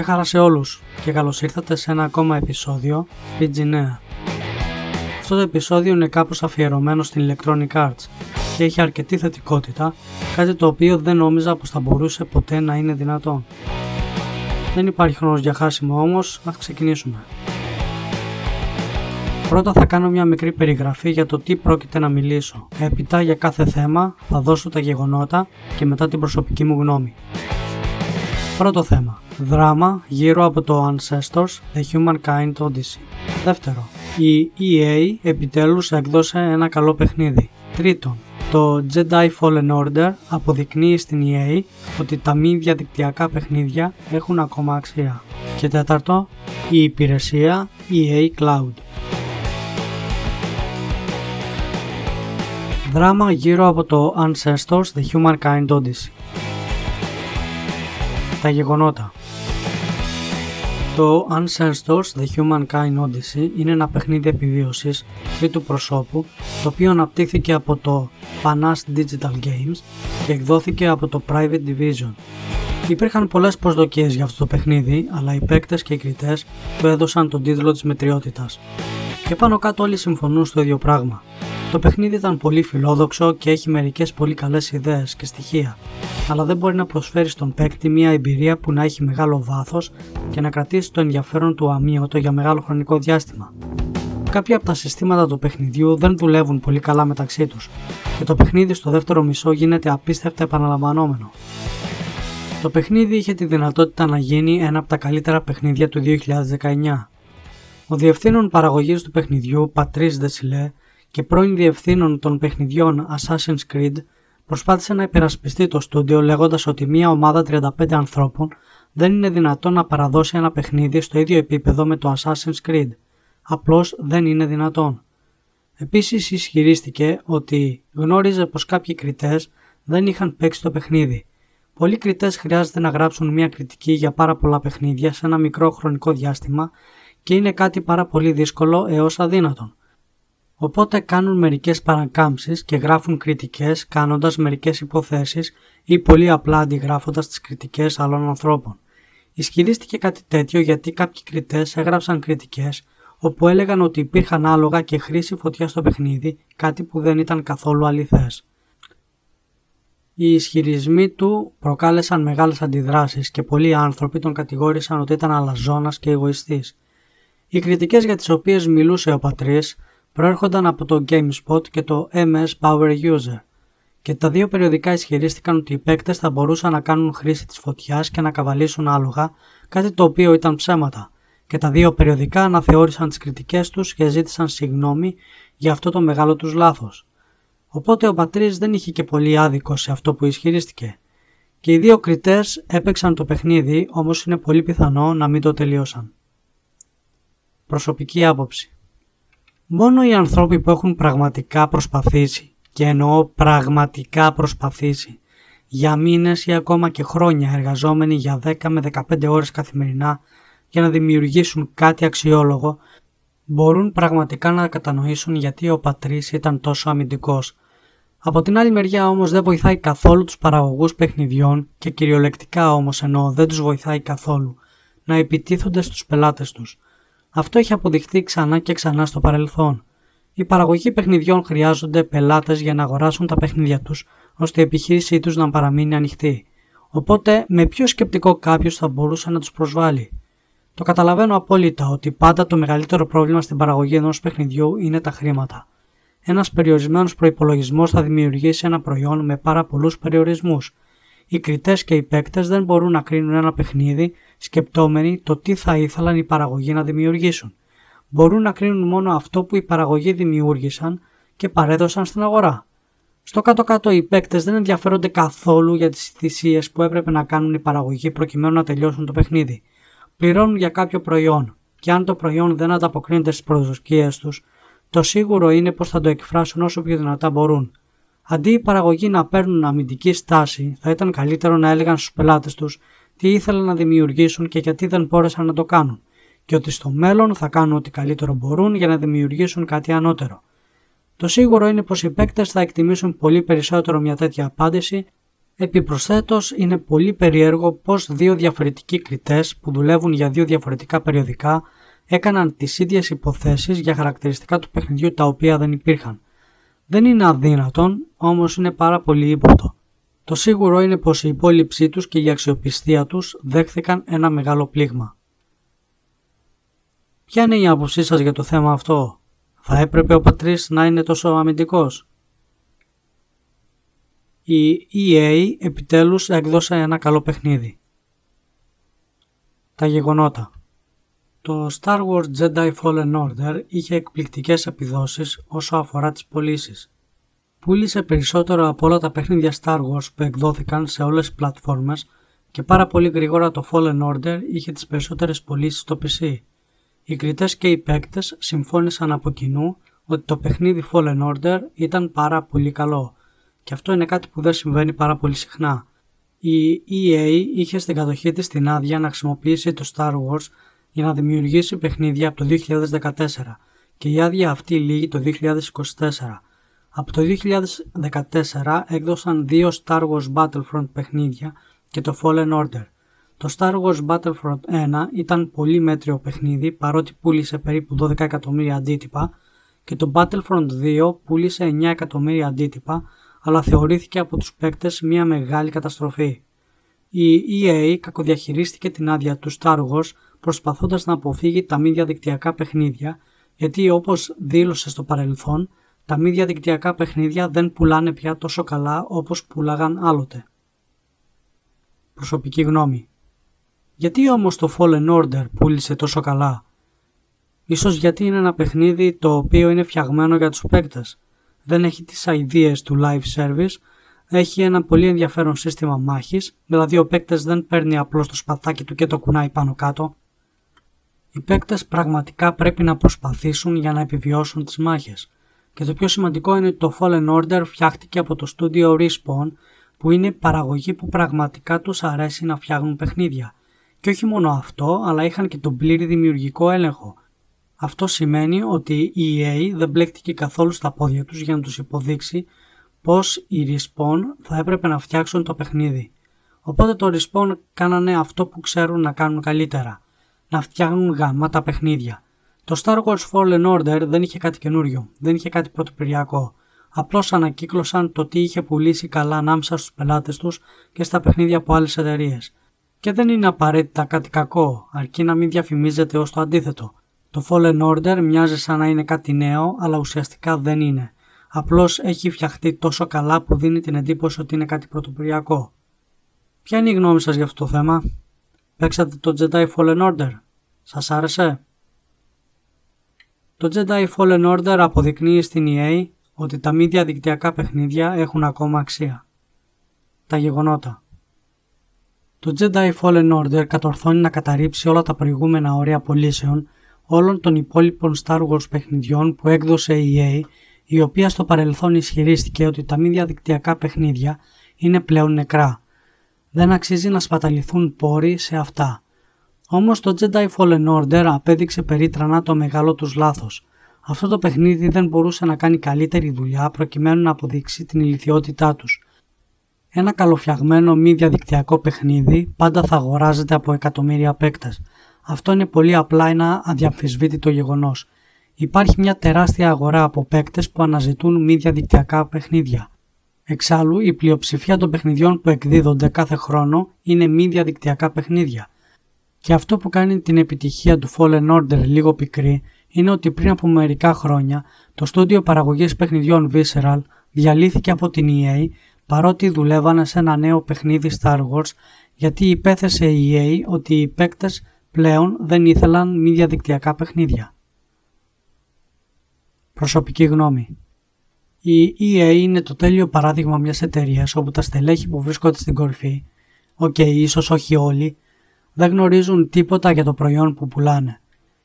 Γεια χαρά σε όλους και καλώς ήρθατε σε ένα ακόμα επεισόδιο PG Νέα. Αυτό το επεισόδιο είναι κάπως αφιερωμένο στην Electronic Arts και έχει αρκετή θετικότητα, κάτι το οποίο δεν νόμιζα πως θα μπορούσε ποτέ να είναι δυνατόν. Δεν υπάρχει χρόνος για χάσιμο όμως, ας ξεκινήσουμε. Πρώτα θα κάνω μια μικρή περιγραφή για το τι πρόκειται να μιλήσω. Έπειτα για κάθε θέμα θα δώσω τα γεγονότα και μετά την προσωπική μου γνώμη. Πρώτο θέμα. Δράμα γύρω από το Ancestors The Humankind Odyssey. Δεύτερο. Η EA επιτέλους έκδωσε ένα καλό παιχνίδι. Τρίτον. Το Jedi Fallen Order αποδεικνύει στην EA ότι τα μη διαδικτυακά παιχνίδια έχουν ακόμα αξία. Και τέταρτο. Η υπηρεσία EA Cloud. Δράμα γύρω από το Ancestors The Humankind Odyssey. Τα γεγονότα Το Ancestors The Humankind Odyssey είναι ένα παιχνίδι επιβίωσης τρίτου προσώπου το οποίο αναπτύχθηκε από το Panas Digital Games και εκδόθηκε από το Private Division. Υπήρχαν πολλές προσδοκίες για αυτό το παιχνίδι, αλλά οι παίκτες και οι κριτές του έδωσαν τον τίτλο της μετριότητας. Και πάνω κάτω όλοι συμφωνούν στο ίδιο πράγμα. Το παιχνίδι ήταν πολύ φιλόδοξο και έχει μερικές πολύ καλές ιδέες και στοιχεία, αλλά δεν μπορεί να προσφέρεις στον παίκτη μια εμπειρία που να έχει μεγάλο βάθος και να κρατήσει το ενδιαφέρον του αμύωτο για μεγάλο χρονικό διάστημα. Κάποια από τα συστήματα του παιχνιδιού δεν δουλεύουν πολύ καλά μεταξύ τους και το παιχνίδι στο δεύτερο μισό γίνεται απίστευτα επαναλαμβανόμενο. Το παιχνίδι είχε τη δυνατότητα να γίνει ένα από τα καλύτερα παιχνίδια του 2019. Ο διευθύνων παραγωγής του παιχνιδιού, Patrice Desilets, και πρώην διευθύνων των παιχνιδιών Assassin's Creed προσπάθησε να υπερασπιστεί το στούντιο λέγοντας ότι μια ομάδα 35 ανθρώπων δεν είναι δυνατόν να παραδώσει ένα παιχνίδι στο ίδιο επίπεδο με το Assassin's Creed. Απλώς δεν είναι δυνατόν. Επίσης ισχυρίστηκε ότι γνώριζε πως κάποιοι κριτές δεν είχαν παίξει το παιχνίδι. Πολλοί κριτές χρειάζεται να γράψουν μια κριτική για πάρα πολλά παιχνίδια σε ένα μικρό χρονικό διάστημα και είναι κάτι πάρα πολύ δύσκολο έως αδύνατον. Οπότε κάνουν μερικές παρακάμψεις και γράφουν κριτικές κάνοντας μερικές υποθέσεις ή πολύ απλά αντιγράφοντας τις κριτικές άλλων ανθρώπων. Ισχυρίστηκε κάτι τέτοιο γιατί κάποιοι κριτές έγραψαν κριτικές όπου έλεγαν ότι υπήρχαν άλογα και χρήση φωτιά στο παιχνίδι, κάτι που δεν ήταν καθόλου αληθές. Οι ισχυρισμοί του προκάλεσαν μεγάλες αντιδράσεις και πολλοί άνθρωποι τον κατηγόρησαν ότι ήταν αλαζόνας και εγωιστής. Οι κριτικές για τις οποίες μιλούσε ο πατρίς προέρχονταν από το GameSpot και το MS Power User και τα δύο περιοδικά ισχυρίστηκαν ότι οι παίκτες θα μπορούσαν να κάνουν χρήση της φωτιάς και να καβαλήσουν άλογα, κάτι το οποίο ήταν ψέματα και τα δύο περιοδικά αναθεώρησαν τις κριτικές τους και ζήτησαν συγγνώμη για αυτό το μεγάλο τους λάθος. Οπότε ο πατρίς δεν είχε και πολύ άδικο σε αυτό που ισχυρίστηκε. Και οι δύο κριτές έπαιξαν το παιχνίδι, όμως είναι πολύ πιθανό να μην το τελείωσαν. Προσωπική άποψη Μόνο οι άνθρωποι που έχουν πραγματικά προσπαθήσει και εννοώ πραγματικά προσπαθήσει για μήνες ή ακόμα και χρόνια εργαζόμενοι για 10 με 15 ώρες καθημερινά για να δημιουργήσουν κάτι αξιόλογο μπορούν πραγματικά να κατανοήσουν γιατί ο πατρίς ήταν τόσο αμυντικός. Από την άλλη μεριά όμως δεν βοηθάει καθόλου τους παραγωγούς παιχνιδιών και κυριολεκτικά όμως εννοώ δεν τους βοηθάει καθόλου να επιτίθονται στους πελάτες τους. Αυτό έχει αποδειχθεί ξανά και ξανά στο παρελθόν. Οι παραγωγοί παιχνιδιών χρειάζονται πελάτες για να αγοράσουν τα παιχνίδια τους, ώστε η επιχείρησή τους να παραμείνει ανοιχτή. Οπότε, με ποιο σκεπτικό κάποιος θα μπορούσε να τους προσβάλλει. Το καταλαβαίνω απόλυτα ότι πάντα το μεγαλύτερο πρόβλημα στην παραγωγή ενός παιχνιδιού είναι τα χρήματα. Ένας περιορισμένος προπολογισμό θα δημιουργήσει ένα προϊόν με πάρα πολλούς περιορισμούς. Οι κριτές και οι παίκτες δεν μπορούν να κρίνουν ένα παιχνίδι σκεπτόμενοι το τι θα ήθελαν οι παραγωγοί να δημιουργήσουν. Μπορούν να κρίνουν μόνο αυτό που οι παραγωγοί δημιούργησαν και παρέδωσαν στην αγορά. Στο κάτω-κάτω οι παίκτες δεν ενδιαφέρονται καθόλου για τις θυσίες που έπρεπε να κάνουν οι παραγωγοί προκειμένου να τελειώσουν το παιχνίδι. Πληρώνουν για κάποιο προϊόν και αν το προϊόν δεν ανταποκρίνεται στις προσδοκίες τους, το σίγουρο είναι πως θα το εκφράσουν όσο πιο δυνατά μπορούν. Αντί οι παραγωγοί να παίρνουν αμυντική στάση, θα ήταν καλύτερο να έλεγαν στους πελάτες τους τι ήθελαν να δημιουργήσουν και γιατί δεν μπόρεσαν να το κάνουν, και ότι στο μέλλον θα κάνουν ό,τι καλύτερο μπορούν για να δημιουργήσουν κάτι ανώτερο. Το σίγουρο είναι πως οι παίκτες θα εκτιμήσουν πολύ περισσότερο μια τέτοια απάντηση, Επιπροσθέτως είναι πολύ περίεργο πως δύο διαφορετικοί κριτές που δουλεύουν για δύο διαφορετικά περιοδικά έκαναν τις ίδιες υποθέσεις για χαρακτηριστικά του παιχνιδιού τα οποία δεν υπήρχαν. Δεν είναι αδύνατον, όμως είναι πάρα πολύ ύποπτο. Το σίγουρο είναι πως η υπόλοιψή τους και η αξιοπιστία τους δέχθηκαν ένα μεγάλο πλήγμα. Ποια είναι η άποψή σας για το θέμα αυτό; Θα έπρεπε ο πατρίς να είναι τόσο αμυντικός; Η EA επιτέλους έκδωσε ένα καλό παιχνίδι. Τα γεγονότα Το Star Wars Jedi Fallen Order είχε εκπληκτικές επιδόσεις όσο αφορά τις πωλήσεις. Πούλησε περισσότερο από όλα τα παιχνίδια Star Wars που εκδόθηκαν σε όλες τις πλατφόρμες και πάρα πολύ γρήγορα το Fallen Order είχε τις περισσότερες πωλήσεις στο PC. Οι κριτές και οι παίκτες συμφώνησαν από κοινού ότι το παιχνίδι Fallen Order ήταν πάρα πολύ καλό και αυτό είναι κάτι που δεν συμβαίνει πάρα πολύ συχνά. Η EA είχε στην κατοχή της την άδεια να χρησιμοποιήσει το Star Wars για να δημιουργήσει παιχνίδια από το 2014 και η άδεια αυτή λύγει το 2024. Από το 2014 έκδοσαν δύο Star Wars Battlefront παιχνίδια και το Fallen Order. Το Star Wars Battlefront 1 ήταν πολύ μέτριο παιχνίδι παρότι πούλησε περίπου 12 εκατομμύρια αντίτυπα και το Battlefront 2 πούλησε 9 εκατομμύρια αντίτυπα αλλά θεωρήθηκε από τους παίκτες μια μεγάλη καταστροφή. Η EA κακοδιαχειρίστηκε την άδεια του Star Wars προσπαθώντας να αποφύγει τα μη διαδικτυακά παιχνίδια γιατί όπως δήλωσε στο παρελθόν τα μη διαδικτυακά παιχνίδια δεν πουλάνε πια τόσο καλά όπως πουλάγαν άλλοτε. Προσωπική γνώμη Γιατί όμως το Fallen Order πούλησε τόσο καλά; Ίσως γιατί είναι ένα παιχνίδι το οποίο είναι φτιαγμένο για τους παίκτες δεν έχει τις ιδέες του live service, έχει ένα πολύ ενδιαφέρον σύστημα μάχης, δηλαδή ο παίκτη δεν παίρνει απλώς το σπαθάκι του και το κουνάει πάνω κάτω. Οι παίκτες πραγματικά πρέπει να προσπαθήσουν για να επιβιώσουν τις μάχες. Και το πιο σημαντικό είναι ότι το Fallen Order φτιάχτηκε από το Studio Respawn, που είναι παραγωγή που πραγματικά τους αρέσει να φτιάχνουν παιχνίδια. Και όχι μόνο αυτό, αλλά είχαν και τον πλήρη δημιουργικό έλεγχο. Αυτό σημαίνει ότι η EA δεν μπλέκτηκε καθόλου στα πόδια τους για να τους υποδείξει πως οι Respawn θα έπρεπε να φτιάξουν το παιχνίδι. Οπότε το Respawn κάνανε αυτό που ξέρουν να κάνουν καλύτερα, να φτιάχνουν γαμάτα παιχνίδια. Το Star Wars Fallen Order δεν είχε κάτι καινούριο, δεν είχε κάτι πρωτοπηριακό. Απλώς ανακύκλωσαν το τι είχε πουλήσει καλά ανάμεσα στους πελάτες τους και στα παιχνίδια από άλλες εταιρείες. Και δεν είναι απαραίτητα κάτι κακό, αρκεί να μην διαφημίζεται ως το αντίθετο. Το Fallen Order μοιάζει σαν να είναι κάτι νέο, αλλά ουσιαστικά δεν είναι. Απλώς έχει φτιαχτεί τόσο καλά που δίνει την εντύπωση ότι είναι κάτι πρωτοποριακό. Ποια είναι η γνώμη σας για αυτό το θέμα; Παίξατε το Jedi Fallen Order? Σας άρεσε; Το Jedi Fallen Order αποδεικνύει στην EA ότι τα μη διαδικτυακά παιχνίδια έχουν ακόμα αξία. Τα γεγονότα Το Jedi Fallen Order κατορθώνει να καταρρύψει όλα τα προηγούμενα όρια πωλήσεων όλων των υπόλοιπων Star Wars παιχνιδιών που έκδοσε η EA, η οποία στο παρελθόν ισχυρίστηκε ότι τα μη διαδικτυακά παιχνίδια είναι πλέον νεκρά. Δεν αξίζει να σπαταληθούν πόροι σε αυτά. Όμως το Jedi Fallen Order απέδειξε περίτρανα το μεγάλο τους λάθος. Αυτό το παιχνίδι δεν μπορούσε να κάνει καλύτερη δουλειά προκειμένου να αποδείξει την ηλικιότητά τους. Ένα καλοφτιαγμένο μη διαδικτυακό παιχνίδι πάντα θα αγοράζεται από εκατομμύρια παίκτες αυτό είναι πολύ απλά ένα αδιαμφισβήτητο γεγονός. Υπάρχει μια τεράστια αγορά από παίκτες που αναζητούν μη διαδικτυακά παιχνίδια. Εξάλλου, η πλειοψηφία των παιχνιδιών που εκδίδονται κάθε χρόνο είναι μη διαδικτυακά παιχνίδια. Και αυτό που κάνει την επιτυχία του Fallen Order λίγο πικρή είναι ότι πριν από μερικά χρόνια το στούντιο παραγωγής παιχνιδιών Visceral διαλύθηκε από την EA παρότι δουλεύανε σε ένα νέο παιχνίδι Star Wars γιατί υπέθεσε η EA ότι οι παίκτες πλέον δεν ήθελαν μη διαδικτυακά παιχνίδια. Προσωπική γνώμη Η EA είναι το τέλειο παράδειγμα μιας εταιρείας όπου τα στελέχη που βρίσκονται στην κορυφή, ok, okay, ίσως όχι όλοι, δεν γνωρίζουν τίποτα για το προϊόν που πουλάνε.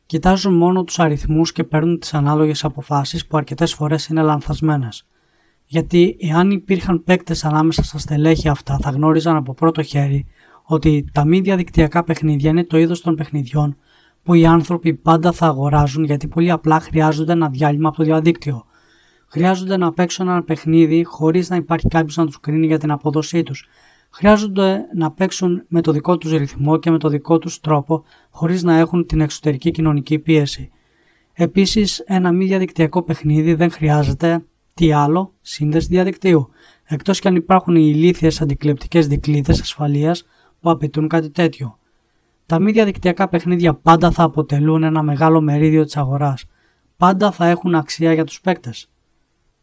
Κοιτάζουν μόνο τους αριθμούς και παίρνουν τις ανάλογες αποφάσεις που αρκετές φορές είναι λανθασμένες. Γιατί εάν υπήρχαν παίκτες ανάμεσα στα στελέχη αυτά θα γνώριζαν από πρώτο χέρι ότι τα μη διαδικτυακά παιχνίδια είναι το είδος των παιχνιδιών που οι άνθρωποι πάντα θα αγοράζουν γιατί πολύ απλά χρειάζονται ένα διάλειμμα από το διαδίκτυο. Χρειάζονται να παίξουν ένα παιχνίδι χωρίς να υπάρχει κάποιος να τους κρίνει για την απόδοσή τους. χρειάζονται να παίξουν με το δικό τους ρυθμό και με το δικό τους τρόπο χωρίς να έχουν την εξωτερική κοινωνική πίεση. Επίσης, ένα μη διαδικτυακό παιχνίδι δεν χρειάζεται τι άλλο, σύνδεση διαδικτύου, εκτός και αν υπάρχουν οι ηλίθιες αντικλεπτικές δικλείδες ασφαλείας που απαιτούν κάτι τέτοιο. Τα μη διαδικτυακά παιχνίδια πάντα θα αποτελούν ένα μεγάλο μερίδιο της αγοράς. Πάντα θα έχουν αξία για τους παίκτες.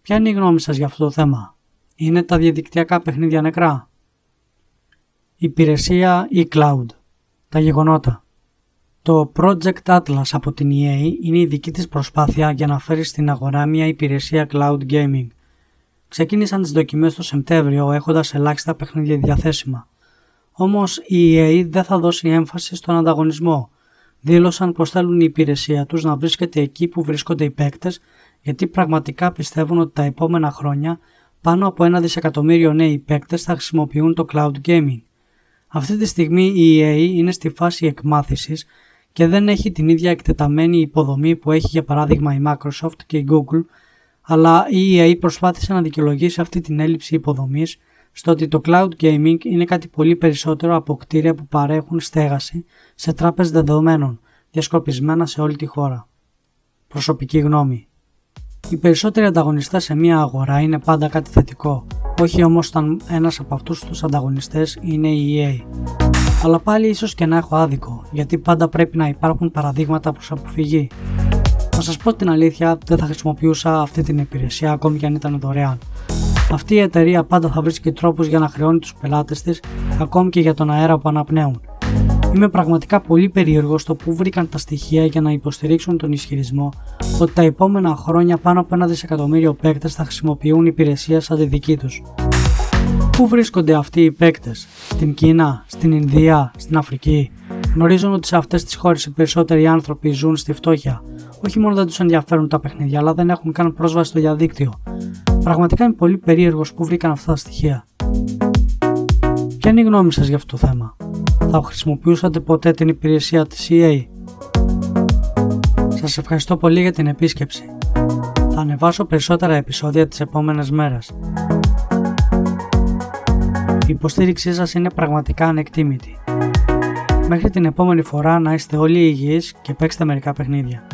Ποια είναι η γνώμη σας για αυτό το θέμα; Είναι τα διαδικτυακά παιχνίδια νεκρά; Υπηρεσία ή cloud. Τα γεγονότα. Το Project Atlas από την EA είναι η δική της προσπάθεια για να φέρει στην αγορά μια υπηρεσία cloud gaming. Ξεκίνησαν τις δοκιμές το Σεπτέμβριο έχοντας ελάχιστα παιχνίδια διαθέσιμα. Όμως η EA δεν θα δώσει έμφαση στον ανταγωνισμό. Δήλωσαν πως θέλουν η υπηρεσία τους να βρίσκεται εκεί που βρίσκονται οι παίκτες γιατί πραγματικά πιστεύουν ότι τα επόμενα χρόνια πάνω από ένα δισεκατομμύριο νέοι παίκτες θα χρησιμοποιούν το cloud gaming. Αυτή τη στιγμή η EA είναι στη φάση εκμάθησης και δεν έχει την ίδια εκτεταμένη υποδομή που έχει για παράδειγμα η Microsoft και η Google, αλλά η EA προσπάθησε να δικαιολογήσει αυτή την έλλειψη υποδομής στο ότι το cloud gaming είναι κάτι πολύ περισσότερο από κτίρια που παρέχουν στέγαση σε τράπεζες δεδομένων, διασκορπισμένα σε όλη τη χώρα. Προσωπική γνώμη. Οι περισσότεροι ανταγωνιστές σε μια αγορά είναι πάντα κάτι θετικό, όχι όμως όταν ένας από αυτούς τους ανταγωνιστές είναι η EA. Αλλά πάλι ίσως και να έχω άδικο, γιατί πάντα πρέπει να υπάρχουν παραδείγματα προς αποφυγή. Να σας πω την αλήθεια, δεν θα χρησιμοποιούσα αυτή την υπηρεσία ακόμη και αν ήταν δωρεάν. Αυτή η εταιρεία πάντα θα βρίσκει τρόπους για να χρεώνει τους πελάτες της, ακόμη και για τον αέρα που αναπνέουν. Είμαι πραγματικά πολύ περίεργος στο που βρήκαν τα στοιχεία για να υποστηρίξουν τον ισχυρισμό ότι τα επόμενα χρόνια πάνω από ένα δισεκατομμύριο παίκτες θα χρησιμοποιούν υπηρεσία σαν τη δική τους. Πού βρίσκονται αυτοί οι παίκτες, στην Κίνα, στην Ινδία, στην Αφρική; Γνωρίζουν ότι σε αυτές τις χώρες οι περισσότεροι άνθρωποι ζουν στη φτώχεια. Όχι μόνο δεν τους ενδιαφέρουν τα παιχνίδια, αλλά δεν έχουν καν πρόσβαση στο διαδίκτυο. Πραγματικά είμαι πολύ περίεργος που βρήκαν αυτά τα στοιχεία. Ποια είναι η γνώμη σας για αυτό το θέμα; Θα χρησιμοποιούσατε ποτέ την υπηρεσία της EA. Σας ευχαριστώ πολύ για την επίσκεψη. Θα ανεβάσω περισσότερα επεισόδια τις επόμενες μέρες. Η υποστήριξή σας είναι πραγματικά ανεκτήμητη. Μέχρι την επόμενη φορά να είστε όλοι υγιείς και παίξτε μερικά παιχνίδια.